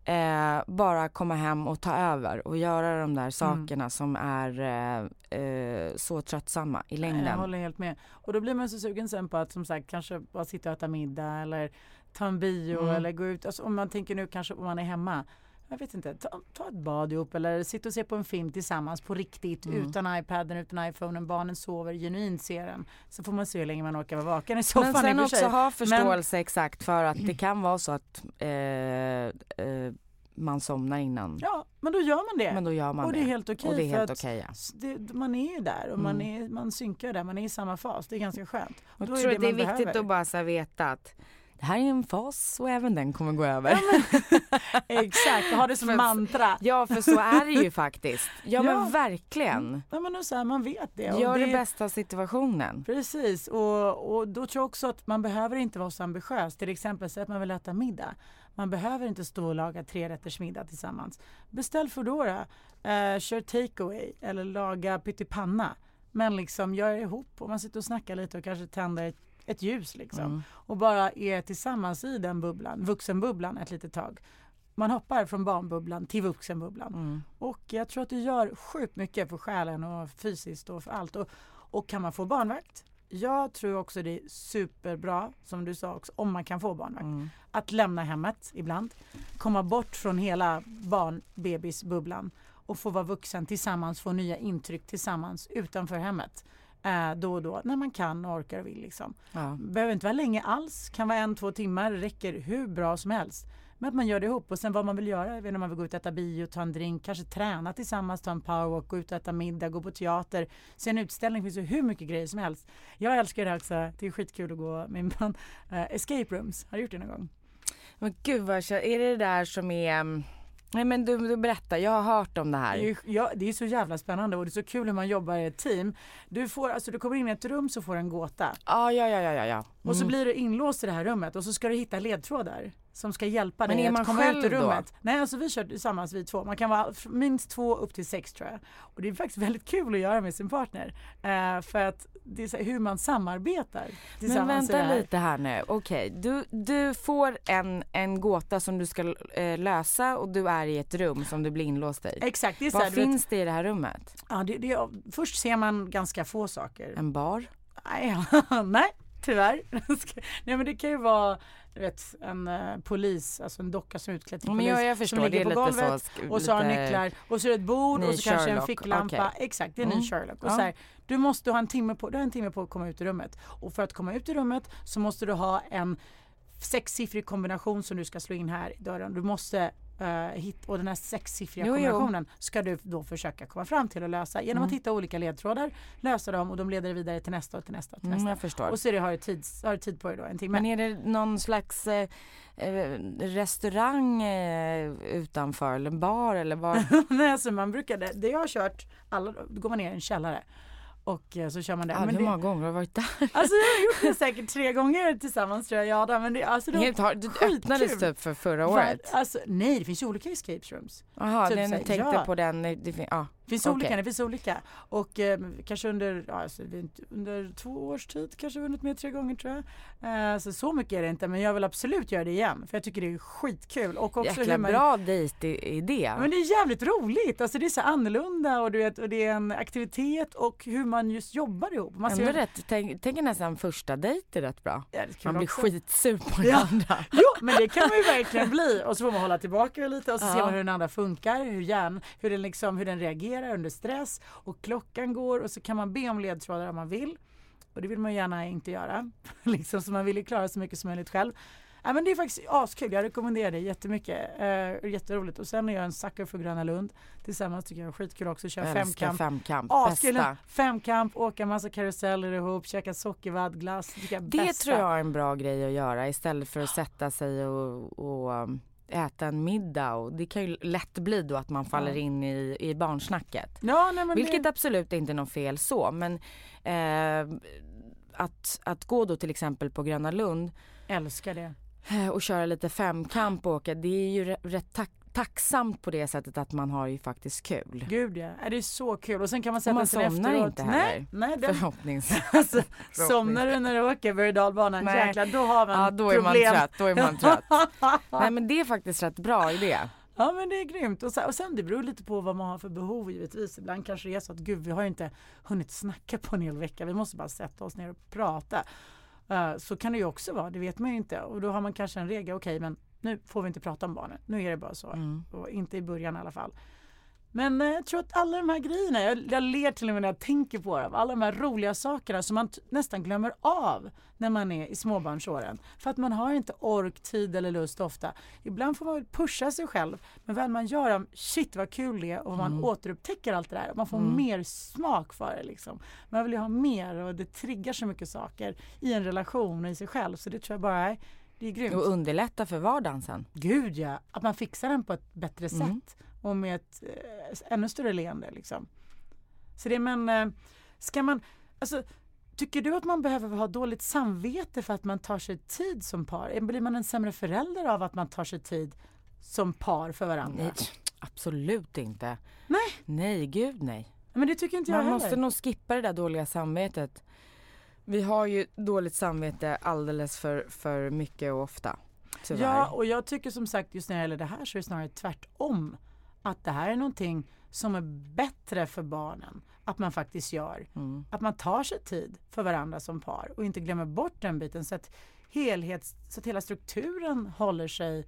eh, bara komma hem och ta över och göra de där sakerna som är eh, eh, så tröttsamma i Nej, Jag längden. håller helt med. Och då blir man så sugen sen på att som sagt kanske bara sitta och äta middag eller ta en bio Mm. eller gå ut. Alltså, om man tänker nu kanske om man är hemma. Jag vet inte, ta, ta ett bad ihop eller sitta och se på en film tillsammans på riktigt Mm. utan iPaden, utan iPhonen. Barnen sover, genuint ser den. Så får man se hur länge man orkar vara vaken i soffan Men sen och också ha förståelse exakt för att det kan vara så att eh, eh, man somnar innan. Ja, men då gör man det. Men då gör man och det är helt okej. Och det är helt att okej ja. det, man är ju där och man, Mm. är, man synkar där, man är i samma fas. Det är ganska skönt. Jag Då tror att det är man viktigt behöver. att bara så veta att det här är en fas och även den kommer gå över. Exakt, ha det som För- mantra. Ja för så är det ju faktiskt. Ja, Ja. men verkligen. Ja, men så här, man vet det. och Gör det bästa av situationen. Precis, och, och då tror jag också att man behöver inte vara så ambitiös. Till exempel säg att man vill äta middag. Man behöver inte stå och laga tre rätters middag tillsammans. Beställ Foodora, eh, kör takeaway eller laga pyttipanna. Men liksom gör det ihop och man sitter och snackar lite och kanske tänder ett, ett ljus liksom. Mm. Och bara är tillsammans i den bubblan, vuxenbubblan ett litet tag. Man hoppar från barnbubblan till vuxenbubblan. Mm. Och jag tror att det gör sjukt mycket för själen och fysiskt och för allt. Och, och kan man få barnvakt? Jag tror också det är superbra, som du sa också, om man kan få barnvakt. Mm. Att lämna hemmet ibland. Komma bort från hela barn-bebisbubblan och få vara vuxen tillsammans, få nya intryck tillsammans utanför hemmet. Eh, då och då, när man kan orkar och vill. Liksom. Ja. Behöver inte vara länge alls, kan vara en, två timmar, räcker hur bra som helst. Men att man gör det ihop och sen vad man vill göra. Jag vet inte om man vill gå ut och äta bio, ta en drink, kanske träna tillsammans, ta en powerwalk, gå ut och äta middag, gå på teater, se en utställning. Det finns ju hur mycket grejer som helst. Jag älskar det här också. Det är skitkul att gå med min man. Uh, escape rooms. Har du gjort det någon gång? Men gud vad jag känner- är det det där som är mm, Nej men du, du berättar, jag har hört om det här. Det är, ja, det är så jävla spännande och det är så kul hur man jobbar i ett team. Du, får, alltså, du kommer in i ett rum så får du en gåta. Ja, ja, ja, ja, ja, ja. Och så Mm. blir du inlåst i det här rummet och så ska du hitta ledtrådar som ska hjälpa dig att komma ut ur själv då? rummet. Nej, alltså vi kör tillsammans vi två. Man kan vara minst två upp till sex tror jag. Och det är faktiskt väldigt kul att göra med sin partner. Eh, för att det är så här, hur man samarbetar Men vänta här. lite här nu. Okej, du, du får en, en gåta som du ska eh, lösa och du är i ett rum som du blir inlåst i. Exakt, det är så Vad här, du vet- finns det i det här rummet? Ja, det, det, först ser man ganska få saker. En bar? Nej, nej tyvärr. nej men det kan ju vara vet, en eh, polis, alltså en docka som är utklädd till polis. ja, jag som förstår, ligger det är på golvet så och så har nycklar och så är det ett bord och så kanske en Sherlock, ficklampa. okej. Exakt, det är Mm. ny Sherlock. Och Ja. så här, du måste ha en timme på, du har en timme på att komma ut ur rummet. Och för att komma ut ur rummet så måste du ha en sexsiffrig kombination som du ska slå in här i dörren. Du måste uh, och den här sexsiffriga Jo, jo. kombinationen ska du då försöka komma fram till och lösa genom Mm. att hitta olika ledtrådar, lösa dem och de leder vidare till nästa och till nästa och till Mm, nästa. Och så det, har, du tid, har du tid på dig då, en timme. Men är det någon slags eh, eh, restaurang eh, utanför eller en bar eller vad? Nej, alltså man brukar, det, det jag har kört, alla, då går man ner i en källare och eh, så kör man det. Men hur det många gånger har du varit där? alltså jag har gjort det säkert tre gånger tillsammans tror jag. Ja, då, men det, alltså, det Helt, har, skitkul. öppnades typ för förra året? Alltså, nej, det finns ju olika escape rooms. Jaha, Typ jag tänkte ja. på den. Det, ja. Finns Okej. olika, det finns olika. Och eh, kanske under, ja, alltså, under två års tid kanske vunnit med tre gånger tror jag. Eh, så så mycket är det inte men jag vill absolut göra det igen för jag tycker det är skitkul. Och också Jäkla hur man, bra dejtidé. Men det är jävligt roligt, alltså det är så annorlunda och, du vet, och det är en aktivitet och hur man just jobbar ihop. Man Ändå ser- rätt, tänk, tänker nästan första dejt är rätt bra. Ja, Man blir också. skitsur på den Ja. andra. Jo men det kan man ju verkligen bli och så får man hålla tillbaka lite och så Ja. ser man hur den andra funkar, hur, hjärn, hur, den liksom, hur den reagerar under stress och klockan går och så kan man be om ledtrådar om man vill. Och det vill man gärna inte göra. liksom, så man vill ju klara så mycket som möjligt själv. Ja, men det är faktiskt askul, jag rekommenderar det jättemycket. Uh, jätteroligt. Och sen är jag en sucker för Gröna Lund. Tillsammans tycker jag är skitkul också köra femkamp. femkamp, Askul. bästa. Femkamp, åka massa karuseller ihop, käka sockervadd, glass. Det, Det tror jag är en bra grej att göra istället för att sätta sig och, och um, äta en middag. Och det kan ju lätt bli då att man faller Ja. in i, i barnsnacket. Ja, nej, Vilket det... absolut inte är något fel så. Men eh, att, att gå då till exempel på Gröna Lund Älskar det. och köra lite femkamp och åka. Det är ju rätt, rätt tack, tacksamt på det sättet att man har ju faktiskt kul. Gud ja, det är så kul. Och sen kan man sätta man sig somnar efteråt. inte heller. Nej, nej Förhoppningsvis. alltså, somnar du när du åker berg och dalbanan, jäklar då har man Ja, då är man problem. trött. Då är man trött. Nej men det är faktiskt rätt bra idé. Ja men det är grymt. Och, så, och sen det beror lite på vad man har för behov givetvis. Ibland kanske det är så att gud vi har ju inte hunnit snacka på en hel vecka. Vi måste bara sätta oss ner och prata. Eh, så kan det ju också vara, det vet man ju inte. Och då har man kanske en regel, okej men nu får vi inte prata om barnen. Nu är det bara så. Mm. Och inte i början i alla fall. Men eh, jag tror att alla de här grejerna, jag, jag ler till och med när jag tänker på dem, alla de här roliga sakerna som man nästan glömmer av när man är i småbarnsåren. För att man har inte ork, tid eller lust ofta. Ibland får man väl pusha sig själv, men väl man gör dem, shit vad kul det är och man återupptäcker allt det där. Man får mer smak för det liksom. Man vill ju ha mer och det triggar så mycket saker i en relation och i sig själv. Så det tror jag bara är, det är grymt. Och underlätta för vardagen sen. Gud ja, att man fixar den på ett bättre Mm. sätt och med ett eh, ännu större leende liksom. Så det men, eh, ska man, alltså tycker du att man behöver ha dåligt samvete för att man tar sig tid som par? Blir man en sämre förälder av att man tar sig tid som par för varandra? Nej, absolut inte. Nej. Nej, gud nej. Men det tycker inte jag Man heller. måste nog skippa det där dåliga samvetet. Vi har ju dåligt samvete alldeles för, för mycket och ofta. Tyvärr. Ja, och jag tycker som sagt just när det gäller det här så är det snarare tvärtom. Att det här är någonting som är bättre för barnen att man faktiskt gör. Mm. Att man tar sig tid för varandra som par och inte glömmer bort den biten så att, helhets, så att hela strukturen håller sig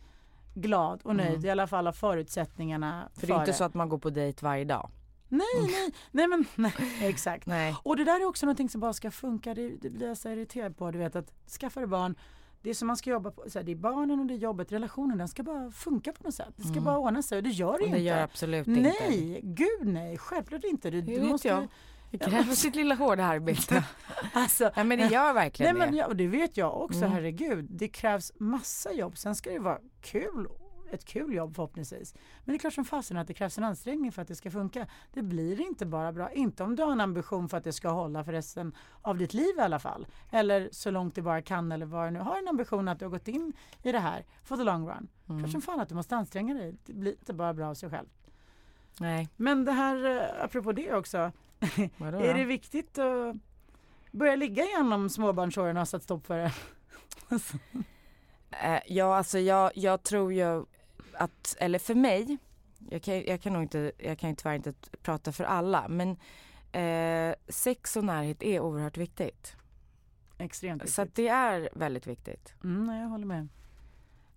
glad och nöjd i alla fall av förutsättningarna Mm. för det är inte så att man går på dejt varje dag. Nej, nej, nej men nej, exakt. Nej. Och det där är också någonting som bara ska funka. Det, det blir jag så irriterad på. Du vet att skaffar du barn det är som man ska jobba på, så här, det är barnen och det är jobbet, relationen, den ska bara funka på något sätt. Det ska Mm. bara ordna sig och det gör det Och det inte. gör absolut inte. nej, gud nej, självklart inte. Du, du måste, jag. Det kräver sitt lilla hårda arbete. Alltså, ja, men det gör verkligen Nej, men, det. ja, och det vet jag också, Mm. herregud. Det krävs massa jobb. Sen ska det vara kul, ett kul jobb förhoppningsvis. Men det är klart som fasen att det krävs en ansträngning för att det ska funka. Det blir inte bara bra. Inte om du har en ambition för att det ska hålla för resten av ditt liv i alla fall. Eller så långt det bara kan eller vad du nu har en ambition att du har gått in i det här for the long run. Mm. Klart som fan att du måste anstränga dig. Det blir inte bara bra av sig själv. Nej, Men det här, eh, apropå det också. Är det viktigt att börja ligga igen om småbarnsåren har satt stopp för det? Eh, ja, alltså jag, jag tror ju att, eller för mig, jag kan, jag kan nog inte, jag kan ju tyvärr inte prata för alla, men eh, sex och närhet är oerhört viktigt. Extremt viktigt. Så det är väldigt viktigt. Mm, jag håller med.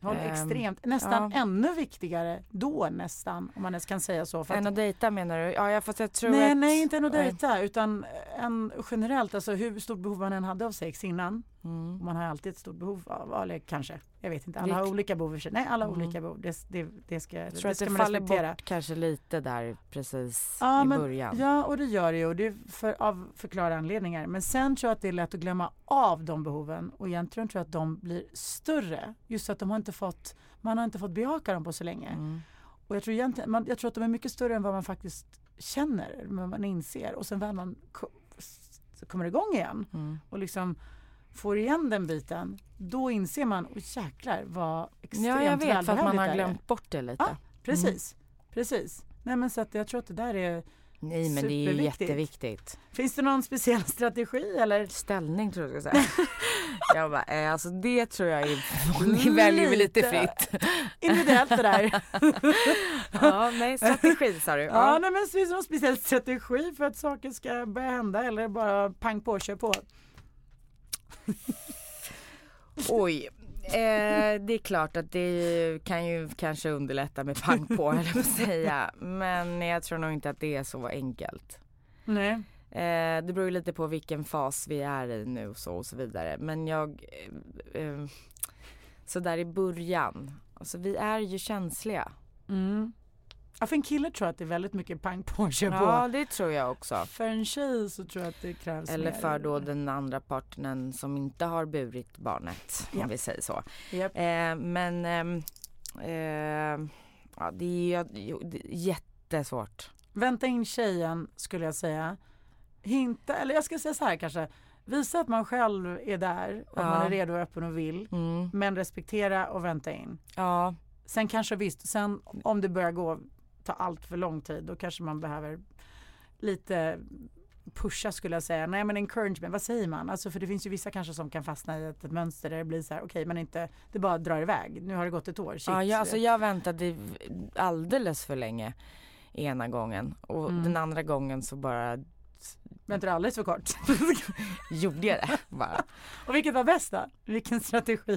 Ehm, extremt, nästan ja. ännu viktigare då nästan, om man ens kan säga så. För Än att, dejta menar du? Ja, jag, fast jag tror nej, att... nej, inte än att dejta, utan en, generellt, alltså hur stort behov man än hade av sex innan. Mm. Man har alltid ett stort behov av, eller kanske, jag vet inte, alla Det- har olika behov. i sig. Nej, alla har Mm. olika behov. Det, det, det ska, Jag tror det att ska det man faller respektera. bort kanske lite där precis Ja, i men, början. ja, och det gör det ju. Och det är för, av förklara anledningar. Men sen tror jag att det är lätt att glömma av de behoven. Och egentligen tror jag att de blir större. Just att de har inte fått, man har inte fått bejaka dem på så länge. Mm. Och jag tror, egentligen, man, jag tror att de är mycket större än vad man faktiskt känner, vad man inser. Och sen väl man kommer igång igen Mm. och liksom får igen den biten, då inser man, åh jäklar vad extremt Ja, jag vet för att man har glömt bort det lite. Ja, Precis, precis. Nej men så att jag tror att det där är Nej, men det är ju jätteviktigt. Finns det någon speciell strategi eller? Ställning tror jag du ska säga. jag bara, eh, alltså det tror jag är, ni väljer väl Lite. fritt. Individuellt det där. ja, nej, strategi sa du. Ja, Ja. nej, men finns det någon speciell strategi för att saker ska börja hända eller bara pang på, kör på? Oj. Eh, det är klart att det kan ju kanske underlätta med pang på, eller vad säga. Men jag tror nog inte att det är så enkelt. Nej. Eh, det beror ju lite på vilken fas vi är i nu och så och så vidare. Men jag, eh, eh, så där i början, alltså vi är ju känsliga. Mm. Ja, för en kille tror jag att det är väldigt mycket pang på, kör Ja, på. det tror jag också. För en tjej så tror jag att det krävs Eller mer. för då den andra partnern som inte har burit barnet, Ja. om vi säger så. Japp. Eh, men ehm, eh, ja, det är jättesvårt. Vänta in tjejen skulle jag säga. Hinta, eller jag ska säga så här kanske. Visa att man själv är där och att Ja. man är redo och öppen och vill. Mm. Men respektera och vänta in. Ja, Sen kanske visst, sen om det börjar gå, ta allt för lång tid, då kanske man behöver lite pusha skulle jag säga. Nej men encouragement, vad säger man? Alltså för det finns ju vissa kanske som kan fastna i ett, mönster där det blir så här, okej men inte, det bara drar iväg. Nu har det gått ett år, shit. ja jag, alltså jag väntade alldeles för länge ena gången och Mm. den andra gången så bara Väntar alldeles för kort. gjorde jag det bara. och vilket var bäst då? Vilken strategi?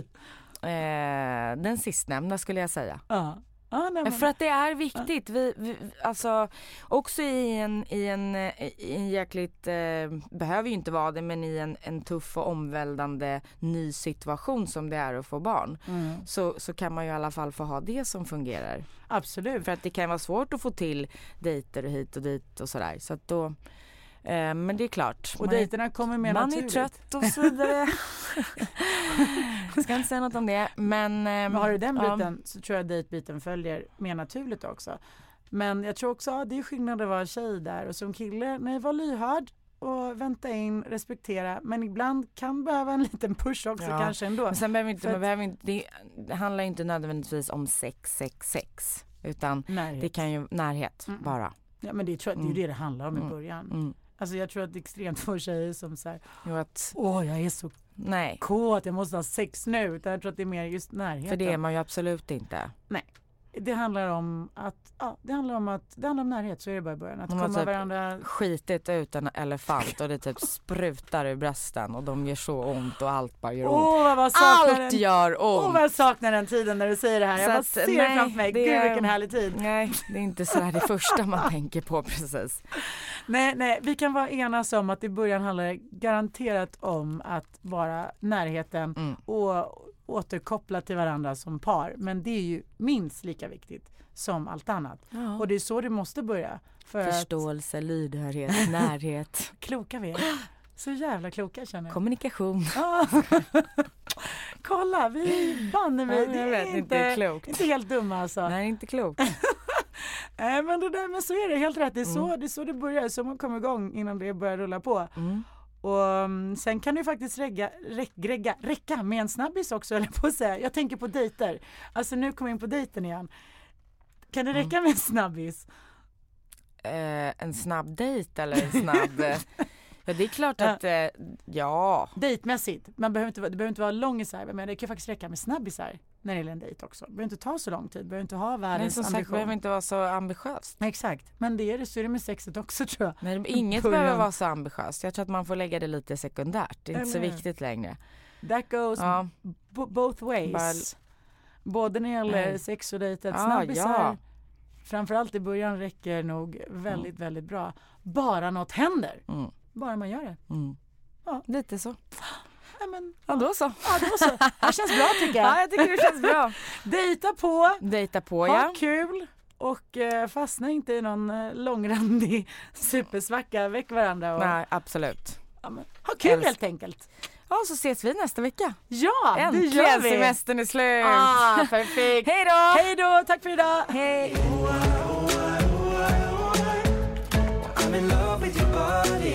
Eh, den sistnämnda skulle jag säga. Ja. Ja, nej, men, För att det är viktigt. Vi, vi, alltså, också i en, i en, eh, i en jäkligt, eh, behöver ju inte vara det, men i en, en tuff och omvälvande ny situation som det är att få barn. mm, Så, så kan man ju i alla fall få ha det som fungerar. absolut. För att det kan vara svårt att få till dejter och hit och dit och sådär. Så att då, eh, men det är klart. Och man dejterna kommer mer man naturligt. är trött och så vidare. Jag ska inte säga något om det. Men, ehm, Men har du den ja. biten så tror jag dejtbiten följer mer naturligt också. Men jag tror också att det är skillnad att vara tjej där och som kille, nej var lyhörd och vänta in, respektera. Men ibland kan behöva en liten push också Ja. kanske ändå. Men sen behöver inte, man behöver inte, det, det handlar inte nödvändigtvis om sex, sex, sex. Utan Närhet. det kan ju närhet Mm. bara. Ja men det, tror jag, det är ju Mm. det det handlar om i Mm. början. Mm. Alltså jag tror att det är extremt få tjejer som säger åh jag är så nej, kåt, jag måste ha sex nu. Utan jag tror att det är mer just närheten. för det är man ju absolut inte. Det handlar om att, ja, det handlar om att, det handlar om närhet, så är det bara i början. Att komma typ- varandra Skitit ut en elefant och det typ sprutar ur brösten och de gör så ont och allt bara gör ont. Åh vad jag allt den, gör åh, ont! vad jag saknar den tiden när du säger det här. Jag Så bara att, ser det nej, framför mig. det Gud är- vilken härlig tid. Nej, det är inte så här det första man tänker på precis. Nej, nej, vi kan vara enas om att i början handlar det garanterat om att vara närheten Mm. och återkoppla till varandra som par. Men det är ju minst lika viktigt som allt annat. Ja. Och det är så det måste börja. För Förståelse, lyhördhet, närhet, att kloka vi är. Så jävla kloka känner jag. kommunikation. Ah. Kolla, vi banne mig, Ja, det är inte, inte klokt. inte helt dumma alltså. Nej, inte klokt. Nej men det där, men så är det helt rätt. Det är, Mm. så, det är så det börjar, så man kommer igång innan det börjar rulla på. Mm. Och um, sen kan det faktiskt räcka, räcka, räcka med en snabbis också, eller på att säga. Jag tänker på dejter. Alltså nu kommer jag in på dejten igen. Kan det Mm. räcka med en snabbis? Eh, en snabb dejt eller en snabb... eh, ja, det är klart att... Eh, ja. Dejtmässigt, man behöver inte, det behöver inte vara långisar, men det kan faktiskt räcka med snabbisar när det gäller en dejt också. Det behöver inte ta så lång tid, behöver inte ha världens som sagt, ambition. behöver inte vara så ambitiöst. Exakt, men det är det, så är det med sexet också tror jag. Men inget Början. behöver vara så ambitiöst. Jag tror att man får lägga det lite sekundärt. Det är inte så Eller- viktigt längre. That goes Ja. both ways. Både när det gäller Nej. sex och dejtet. Ja, Snabbisar, ja. framförallt i början, räcker nog väldigt, väldigt bra. Bara något händer. Mm. Bara man gör det. Mm. Ja. Lite så. Ja, men, Ja, då så. ja, då så. Det känns bra tycker jag. Ja, jag tycker det känns bra. Dejta på, Dejta på, ha ja. kul och eh, fastna inte i någon eh, långrandig supersvacka. Väck varandra och Nej, absolut. ja, men, ha kul Älsk- helt enkelt. Ja, så ses vi nästa vecka. Ja, det gör Äntligen vi. semestern är slut. Ah, perfekt. Hej då! Hej då, tack för idag. Hej! I'm in love with your body.